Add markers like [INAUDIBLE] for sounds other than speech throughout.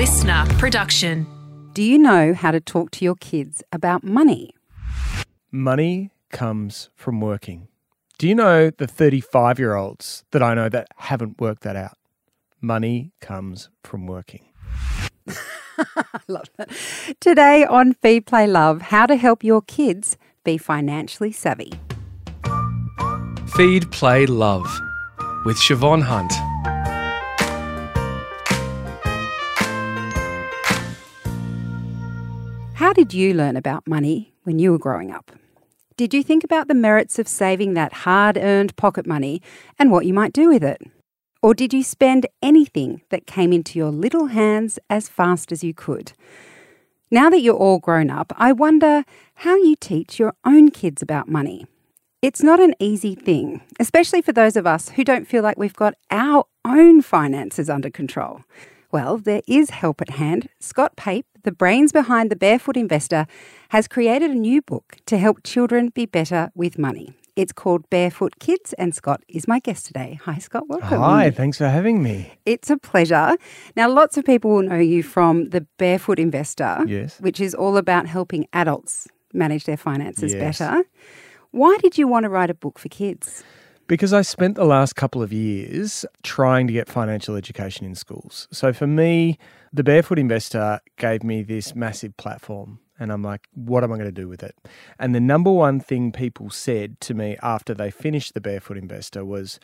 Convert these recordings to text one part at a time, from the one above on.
listener production. Do you know how to talk to your kids about money? Money comes from working. Do you know the 35 year olds that I know that haven't worked that out? Money comes from working. [LAUGHS] I love that. Today on Feed Play Love, how to help your kids be financially savvy. Feed, Play, Love with Siobhan Hunt. How did you learn about money when you were growing up? Did you think about the merits of saving that hard earned pocket money and what you might do with it? Or did you spend anything that came into your little hands as fast as you could? Now that you're all grown up, I wonder how you teach your own kids about money. It's not an easy thing, especially for those of us who don't feel like we've got our own finances under control. Well, there is help at hand. Scott Pape, the brains behind The Barefoot Investor, has created a new book to help children be better with money. It's called Barefoot Kids, and Scott is my guest today. Hi, Scott. Welcome. Hi, thanks for having me. It's a pleasure. Now, lots of people will know you from The Barefoot Investor, Yes. which is all about helping adults manage their finances Yes. better. Why did you want to write a book for kids? Because I spent the last couple of years trying to get financial education in schools. So for me, the Barefoot Investor gave me this massive platform. And I'm like, what am I going to do with it? And the number one thing people said to me after they finished the Barefoot Investor was,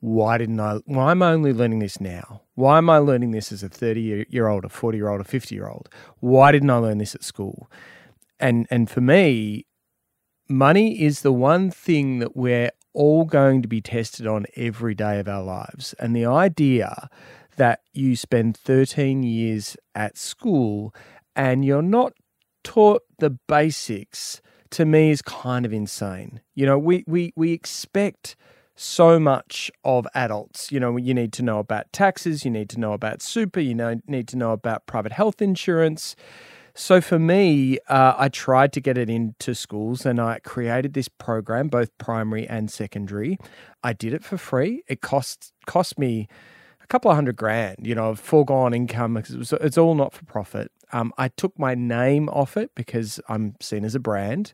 why didn't I? Why am I only learning this now? Why am I learning this as a 30 year old, a 40 year old, a 50 year old? Why didn't I learn this at school? And, and for me, money is the one thing that we're all going to be tested on every day of our lives. And the idea that you spend 13 years at school and you're not taught the basics to me is kind of insane. You know, we we we expect so much of adults. You know, you need to know about taxes, you need to know about super, you know, need to know about private health insurance. So for me, uh, I tried to get it into schools and I created this program, both primary and secondary. I did it for free. It cost cost me a couple of hundred grand, you know, of foregone income because it was, it's all not for profit. Um, I took my name off it because I'm seen as a brand,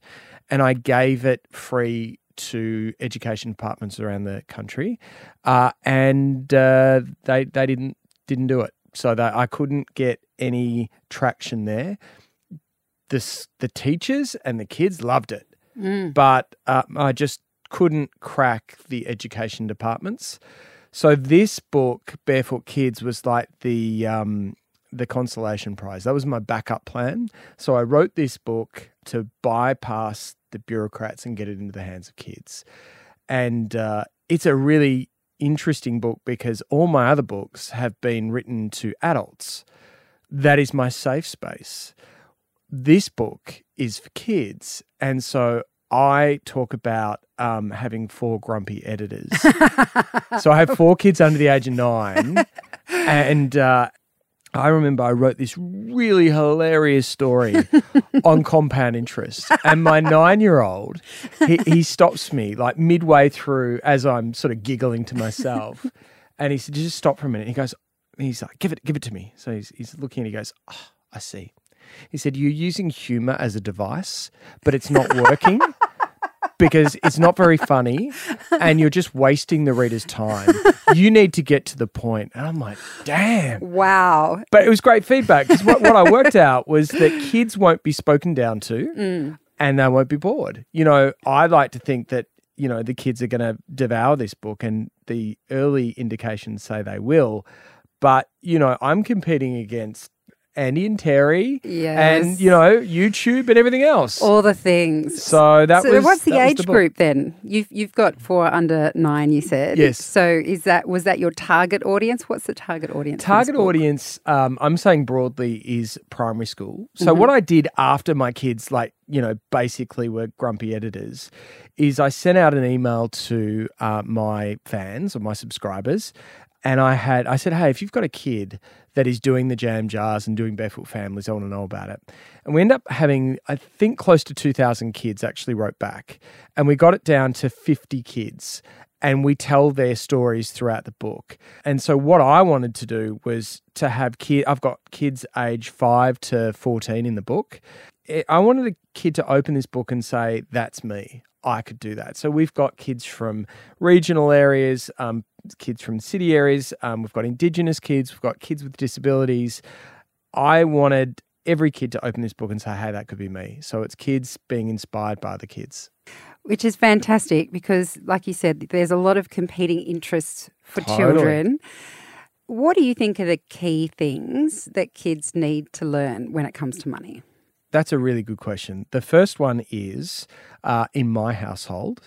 and I gave it free to education departments around the country, uh, and uh, they they didn't didn't do it. So that I couldn't get any traction there. The the teachers and the kids loved it, but uh, I just couldn't crack the education departments. So this book, Barefoot Kids, was like the um, the consolation prize. That was my backup plan. So I wrote this book to bypass the bureaucrats and get it into the hands of kids. And uh, it's a really interesting book because all my other books have been written to adults. That is my safe space. This book is for kids. And so I talk about um, having four grumpy editors. [LAUGHS] so I have four kids under the age of nine. [LAUGHS] And uh, I remember I wrote this really hilarious story [LAUGHS] on compound interest. And my nine year old, he, he stops me like midway through as I'm sort of giggling to myself. [LAUGHS] And he said, just stop for a minute. He goes, he's like, give it, give it to me. So he's, he's looking and he goes, oh, I see. He said, you're using humor as a device, but it's not working. Because it's not very funny and you're just wasting the reader's time. You need to get to the point. And I'm like, damn. Wow. But it was great feedback because what, what I worked out was that kids won't be spoken down to Mm. and they won't be bored. You know, I like to think that, you know, the kids are going to devour this book and the early indications say they will. But, you know, I'm competing against Andy and Terry Yes. and, you know, YouTube and everything else. All the things. so that so was what's the age book. group then? You've you've got four under nine. You said Yes. So is that was that your target audience? What's the target audience? Target audience, um, I'm saying broadly, is primary school. So Mm-hmm. what I did after my kids, like you know, basically were grumpy editors, is I sent out an email to uh, my fans or my subscribers, and I had I said, hey, if you've got a kid that is doing the jam jars and doing barefoot families, I want to know about it. And we end up having, I think, close to 2,000 kids actually wrote back, and we got it down to 50 kids. and we tell their stories throughout the book. And so what I wanted to do was to have kid I've got kids age 5 to 14 in the book. I wanted a kid to open this book and say that's me. I could do that. So we've got kids from regional areas, um, kids from city areas. Um, we've got Indigenous kids. We've got kids with disabilities. I wanted every kid to open this book and say, "Hey, that could be me." So it's kids being inspired by the kids. Which is fantastic because, like you said, there's a lot of competing interests for Totally. children. What do you think are the key things that kids need to learn when it comes to money? That's a really good question. The first one is uh, in my household,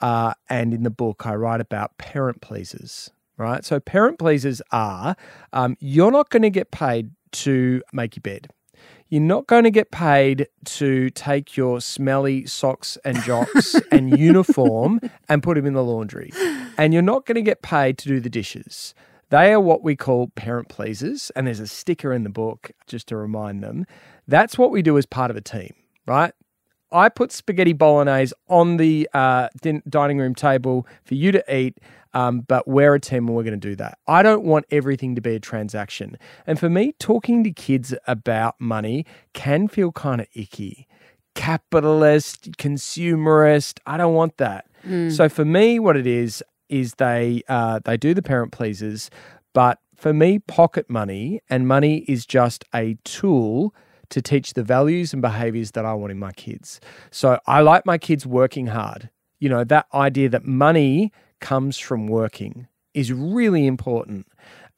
uh, and in the book, I write about parent pleasers, right? So, parent pleasers are um, you're not going to get paid to make your bed. You're not going to get paid to take your smelly socks and jocks [LAUGHS] and uniform and put them in the laundry. And you're not going to get paid to do the dishes. They are what we call parent pleasers. And there's a sticker in the book just to remind them. That's what we do as part of a team, right? I put spaghetti bolognese on the uh, din- dining room table for you to eat, um, but we're a team and we're going to do that. I don't want everything to be a transaction. And for me, talking to kids about money can feel kind of icky. Capitalist, consumerist, I don't want that. So for me, what it is, is they uh, they do the parent pleasers, but for me, pocket money and money is just a tool to teach the values and behaviors that I want in my kids. So I like my kids working hard. You know, that idea that money comes from working is really important.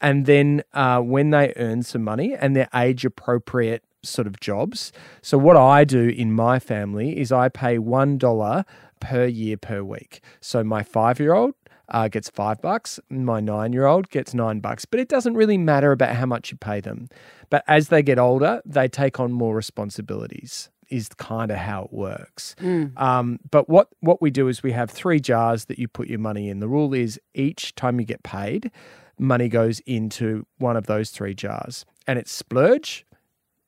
And then uh, when they earn some money and they're age appropriate sort of jobs. So what I do in my family is I pay $1 per year per week. So my five year old uh, gets five bucks. My nine year old gets nine bucks. But it doesn't really matter about how much you pay them. But as they get older, they take on more responsibilities. Is kind of how it works. Um, but what what we do is we have three jars that you put your money in. The rule is each time you get paid, money goes into one of those three jars, and it's splurge.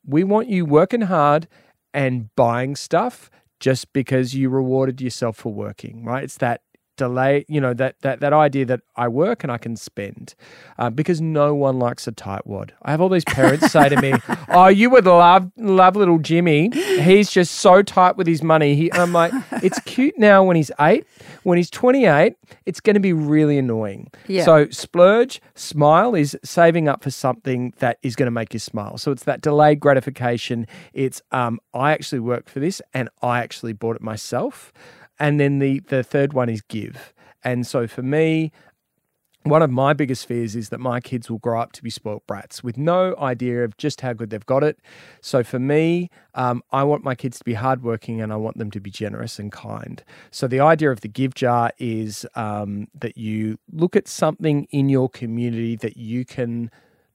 We want you working hard and buying stuff just because you rewarded yourself for working, right? It's that delay, you know, that that that idea that I work and I can spend, uh, because no one likes a tightwad. I have all these parents say to me, [LAUGHS] "Oh, you would love love little Jimmy. He's just so tight with his money." He, I'm like, [LAUGHS] it's cute now when he's eight. When he's 28, it's going to be really annoying. Yeah. So splurge, smile is saving up for something that is going to make you smile. So it's that delayed gratification. It's um, I actually worked for this and I actually bought it myself. And then the the third one is give. And so for me, one of my biggest fears is that my kids will grow up to be spoilt brats with no idea of just how good they've got it. So for me, um, I want my kids to be hardworking and I want them to be generous and kind. So the idea of the give jar is um, that you look at something in your community that you can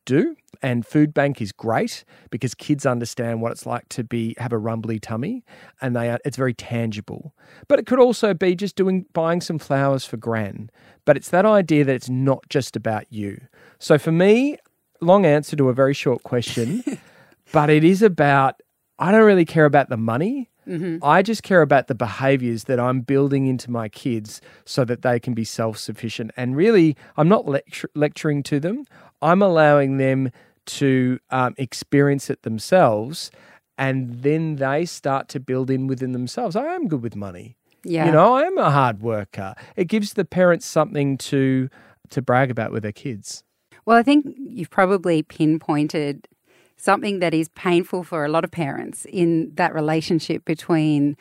do and food bank is great because kids understand what it's like to be have a rumbly tummy and they are it's very tangible. But it could also be just doing buying some flowers for gran. But it's that idea that it's not just about you. So for me long answer to a very short question [LAUGHS] but it is about i don't really care about the money. Mm-hmm. I just care about the behaviors that I'm building into my kids so that they can be self sufficient. And really, I'm not lectur- lecturing to them, I'm allowing them to um, experience it themselves. And then they start to build in within themselves. I am good with money. Yeah. You know, I am a hard worker. It gives the parents something to to brag about with their kids. Well, I think you've probably pinpointed something that is painful for a lot of parents in that relationship between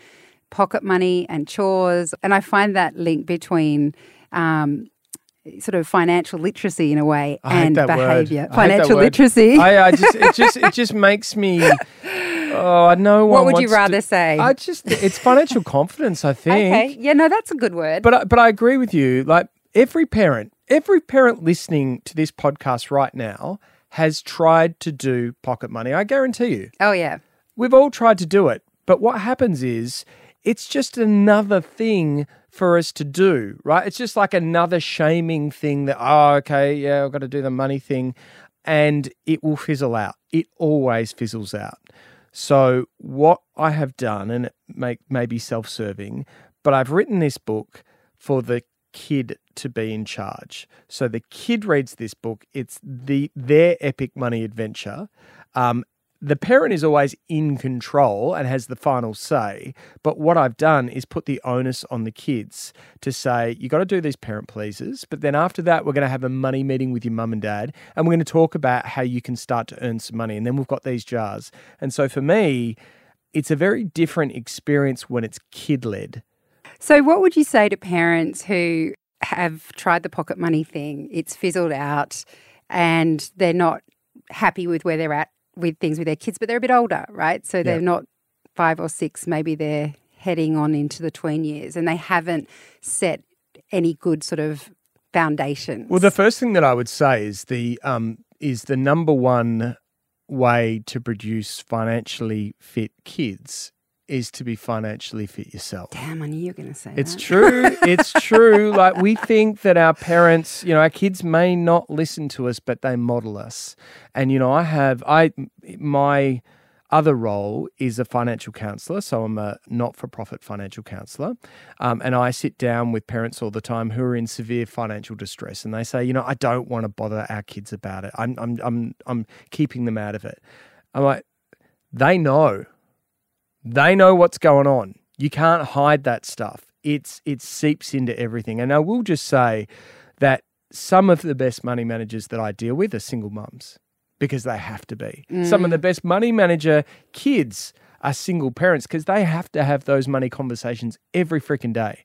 pocket money and chores. And I find that link between um, sort of financial literacy in a way I and behavior. I hate that Financial literacy. I, I just it just it just makes me [LAUGHS] oh I know. what would you wants to- rather say? I just it's financial [LAUGHS] confidence, I think. okay. Yeah, no, that's a good word. But I, but I agree with you. Like every parent, every parent listening to this podcast right now has tried to do pocket money. I guarantee you. oh, yeah. We've all tried to do it. But what happens is it's just another thing for us to do, right? It's just like another shaming thing that, oh, okay, yeah, I've got to do the money thing. And it will fizzle out. It always fizzles out. So, what I have done, and it may, may be self serving, but I've written this book for the kid to be in charge. So the kid reads this book. It's the their epic money adventure. Um, the parent is always in control and has the final say. But what I've done is put the onus on the kids to say, you got to do these parent pleasers. But then after that, we're going to have a money meeting with your mum and dad. And we're going to talk about how you can start to earn some money. And then we've got these jars. And so for me, it's a very different experience when it's kid led. So, what would you say to parents who have tried the pocket money thing? It's fizzled out and they're not happy with where they're at with things with their kids, but they're a bit older, right? So they're Yeah. not five or six, maybe they're heading on into the tween years and they haven't set any good sort of foundations. Well, the first thing that I would say is the um, is the number one way to produce financially fit kids is to be financially fit yourself. Damn, I knew you were going to say It's that. true. [LAUGHS] It's true. Like we think that our parents, you know, our kids may not listen to us, but they model us. And you know, I have I my other role is a financial counselor. So I'm a not-for-profit financial counselor, um, and I sit down with parents all the time who are in severe financial distress, and they say, you know, I don't want to bother our kids about it. I'm I'm I'm I'm keeping them out of it. I'm like, they know they know what's going on. You can't hide that stuff. It's it seeps into everything. And I will just say that some of the best money managers that I deal with are single mums because they have to be. Some of the mm. best money manager kids are single parents because they have to have those money conversations every freaking day.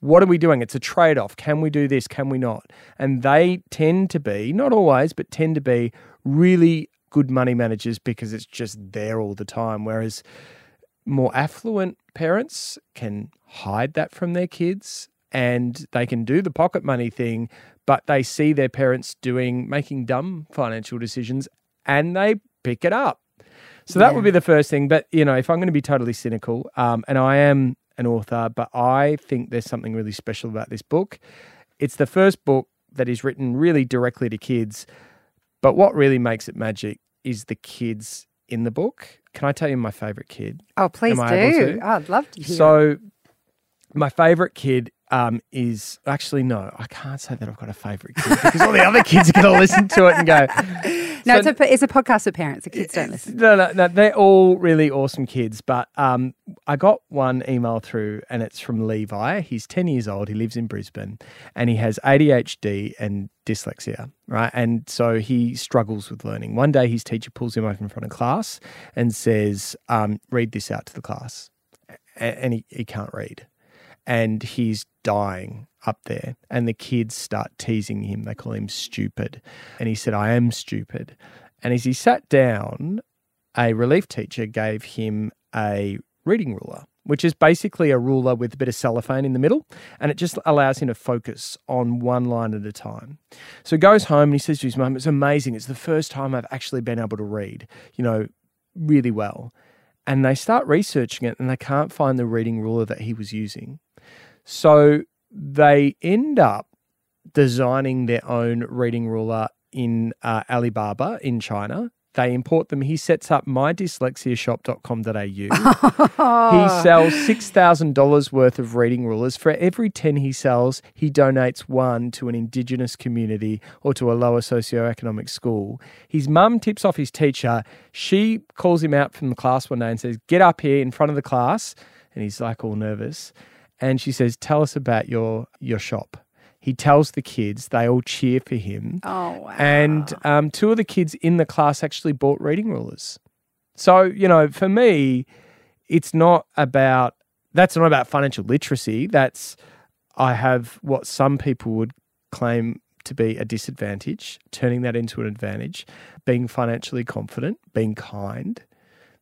What are we doing? It's a trade off. Can we do this? Can we not? And they tend to be, not always, but tend to be really good money managers because it's just there all the time. Whereas more affluent parents can hide that from their kids and they can do the pocket money thing, but they see their parents doing, making dumb financial decisions and they pick it up. So that would be the first thing. But, you know, if I'm going to be totally cynical, um, and I am an author, but I think there's something really special about this book. It's the first book that is written really directly to kids. But what really makes it magic is the kids in the book. Can I tell you my favorite kid? Oh, please Am I able do. Oh, I'd love to hear. So, my favorite kid um, is actually no, I can't say that I've got a favorite kid because all the other kids are going to listen to it and go. [LAUGHS] no, so- it's, a, it's a podcast for parents. The kids don't listen. No, no, no, they're all really awesome kids. But um, I got one email through, and it's from Levi. He's 10 years old. He lives in Brisbane, and he has ADHD and dyslexia, right? And so he struggles with learning. One day, his teacher pulls him over in front of class and says, um, Read this out to the class. And he, he can't read. And he's dying up there. And the kids start teasing him. They call him stupid. And he said, I am stupid. And as he sat down, a relief teacher gave him a reading ruler, which is basically a ruler with a bit of cellophane in the middle, and it just allows him to focus on one line at a time. So he goes home and he says to his mum, It's amazing. It's the first time I've actually been able to read, you know, really well. And they start researching it and they can't find the reading ruler that he was using. So they end up designing their own reading ruler in uh, Alibaba in China. They import them. He sets up mydyslexiashop.com.au. [LAUGHS] He sells $6,000 worth of reading rulers. For every 10 he sells, he donates one to an Indigenous community or to a lower socioeconomic school. His mum tips off his teacher. She calls him out from the class one day and says, Get up here in front of the class. And he's like all nervous. And she says, Tell us about your, your shop. He tells the kids, they all cheer for him. Oh, wow. And um, two of the kids in the class actually bought reading rulers. So, you know, for me, it's not about, that's not about financial literacy. That's, I have what some people would claim to be a disadvantage, turning that into an advantage, being financially confident, being kind.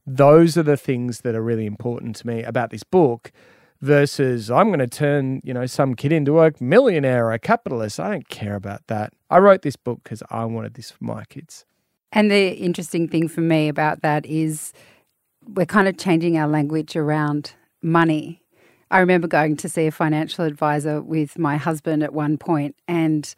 Those are the things that are really important to me about this book versus I'm going to turn, you know, some kid into a millionaire a capitalist. I don't care about that. I wrote this book because I wanted this for my kids. And the interesting thing for me about that is we're kind of changing our language around money. I remember going to see a financial advisor with my husband at one point, and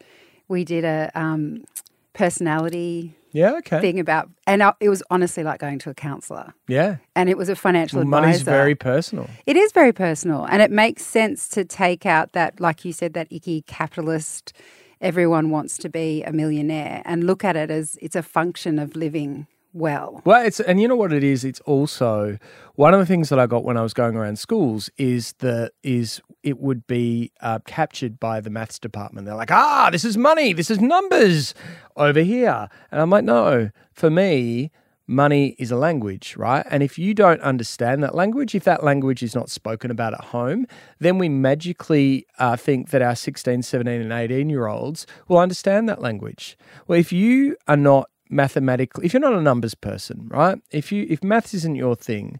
we did a um, personality Yeah, okay. thing about, and I, it was honestly like going to a counselor. Yeah. And it was a financial Well, advisor. money's very personal. It is very personal, and it makes sense to take out that, like you said, that icky capitalist. Everyone wants to be a millionaire, and look at it as it's a function of living well. Well, it's and you know what it is. It's also one of the things that I got when I was going around schools is the is it would be uh, captured by the maths department. They're like, ah, this is money, this is numbers over here, and I'm like, no, for me. Money is a language, right? And if you don't understand that language, if that language is not spoken about at home, then we magically uh, think that our 16, 17, and 18 year olds will understand that language. Well, if you are not mathematically if you're not a numbers person right if you if maths isn't your thing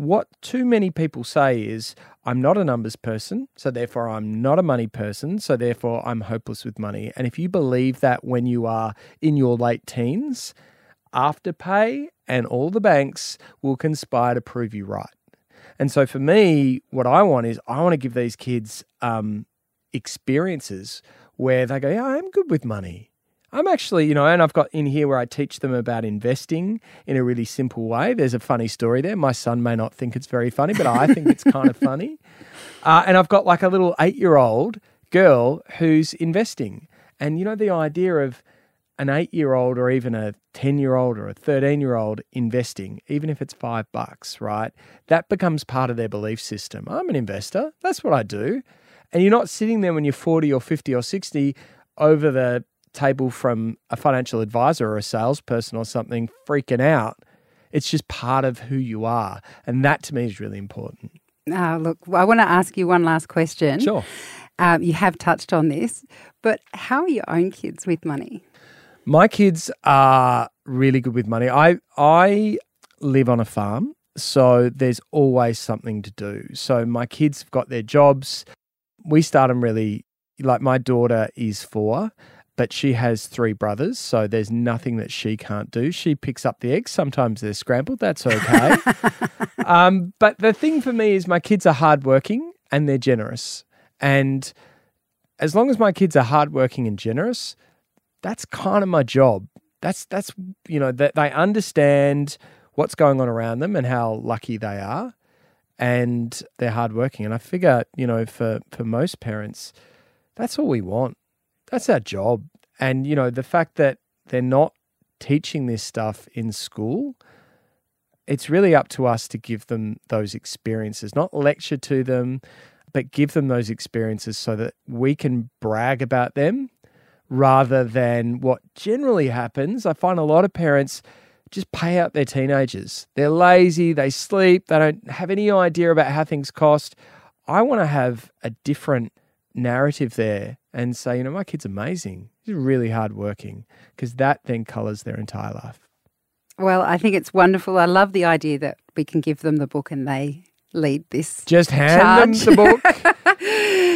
what too many people say is i'm not a numbers person so therefore i'm not a money person so therefore i'm hopeless with money. And if you believe that when you are in your late teens afterpay and all the banks will conspire to prove you right. And so for me what i want is i want to give these kids um, experiences where they go yeah i'm good with money I'm actually, you know, and I've got in here where I teach them about investing in a really simple way. There's a funny story there. My son may not think it's very funny, but I think it's kind of [LAUGHS] funny. Uh, and I've got like a little eight year old girl who's investing. And, you know, the idea of an eight year old or even a 10 year old or a 13 year old investing, even if it's five bucks, right? That becomes part of their belief system. I'm an investor. That's what I do. And you're not sitting there when you're 40 or 50 or 60 over the table from a financial advisor or a salesperson or something freaking out. It's just part of who you are. And that to me is really important. Uh, look, I want to ask you one last question. Sure. Um, you have touched on this, but how are your own kids with money? My kids are really good with money. I I live on a farm, so there's always something to do. So my kids have got their jobs. We start them really like my daughter is 4 but she has three brothers, so there's nothing that she can't do. She picks up the eggs. Sometimes they're scrambled. That's okay. [LAUGHS] um, but the thing for me is my kids are hardworking and they're generous. And as long as my kids are hardworking and generous, that's kind of my job. That's that's you know that they understand what's going on around them and how lucky they are, and they're hardworking. And I figure you know for for most parents, that's all we want that's our job. And, you know, the fact that they're not teaching this stuff in school, it's really up to us to give them those experiences, not lecture to them, but give them those experiences so that we can brag about them rather than what generally happens. I find a lot of parents just pay out their teenagers. They're lazy, they sleep, they don't have any idea about how things cost. I want to have a different narrative there and say, you know, my kid's amazing. He's really hardworking because that then colors their entire life. Well, I think it's wonderful. I love the idea that we can give them the book and they lead this. Just hand charge. them the book [LAUGHS]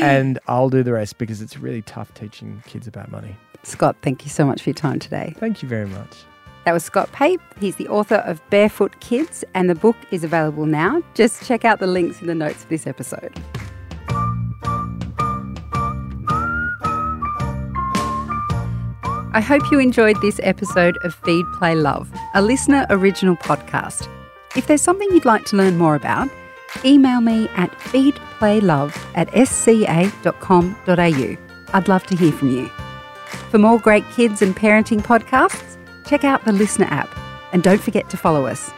and I'll do the rest because it's really tough teaching kids about money. Scott, thank you so much for your time today. Thank you very much. That was Scott Pape. He's the author of Barefoot Kids, and the book is available now. Just check out the links in the notes of this episode. I hope you enjoyed this episode of Feed Play Love, a listener original podcast. If there's something you'd like to learn more about, email me at feedplaylove at sca.com.au. I'd love to hear from you. For more great kids and parenting podcasts, check out the Listener app and don't forget to follow us.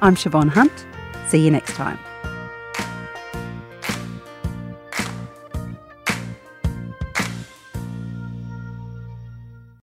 I'm Siobhan Hunt. See you next time.